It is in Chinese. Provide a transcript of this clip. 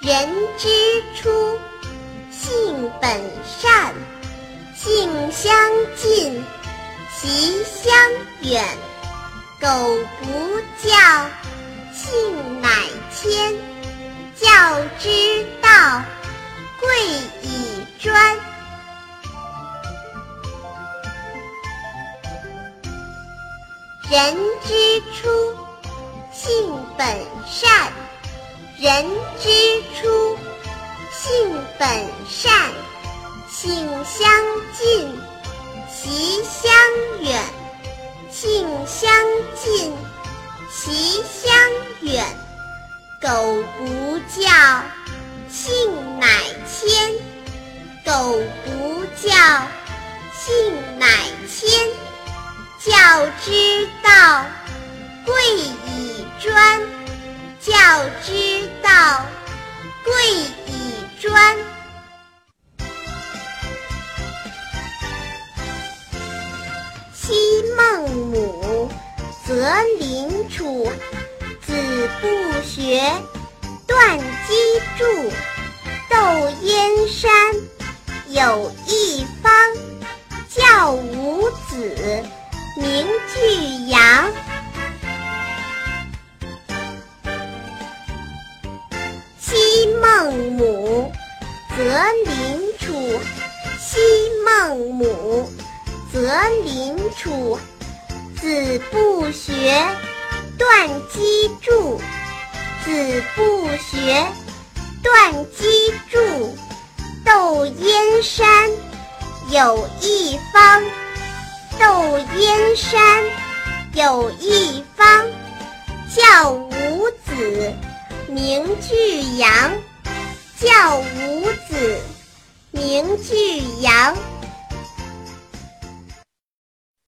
人之初，性本善，性相近，习相远。苟不教，性乃迁。教之道，贵以专。人之初，性本善。人之初，性本善，性相近，习相远。性相近，习相远。苟不教，性乃迁。苟不教，性乃迁。教之道，贵以专。教之，以专。昔孟母，择邻处，子不学，断机杼。窦燕山，有一方，教五子，名俱扬。昔孟母，择邻处。昔孟母。择邻处，子不学，断机杼。子不学，断机杼。窦燕山，有一方。窦燕山，有一方，教五子，名俱扬。教五子，名俱扬。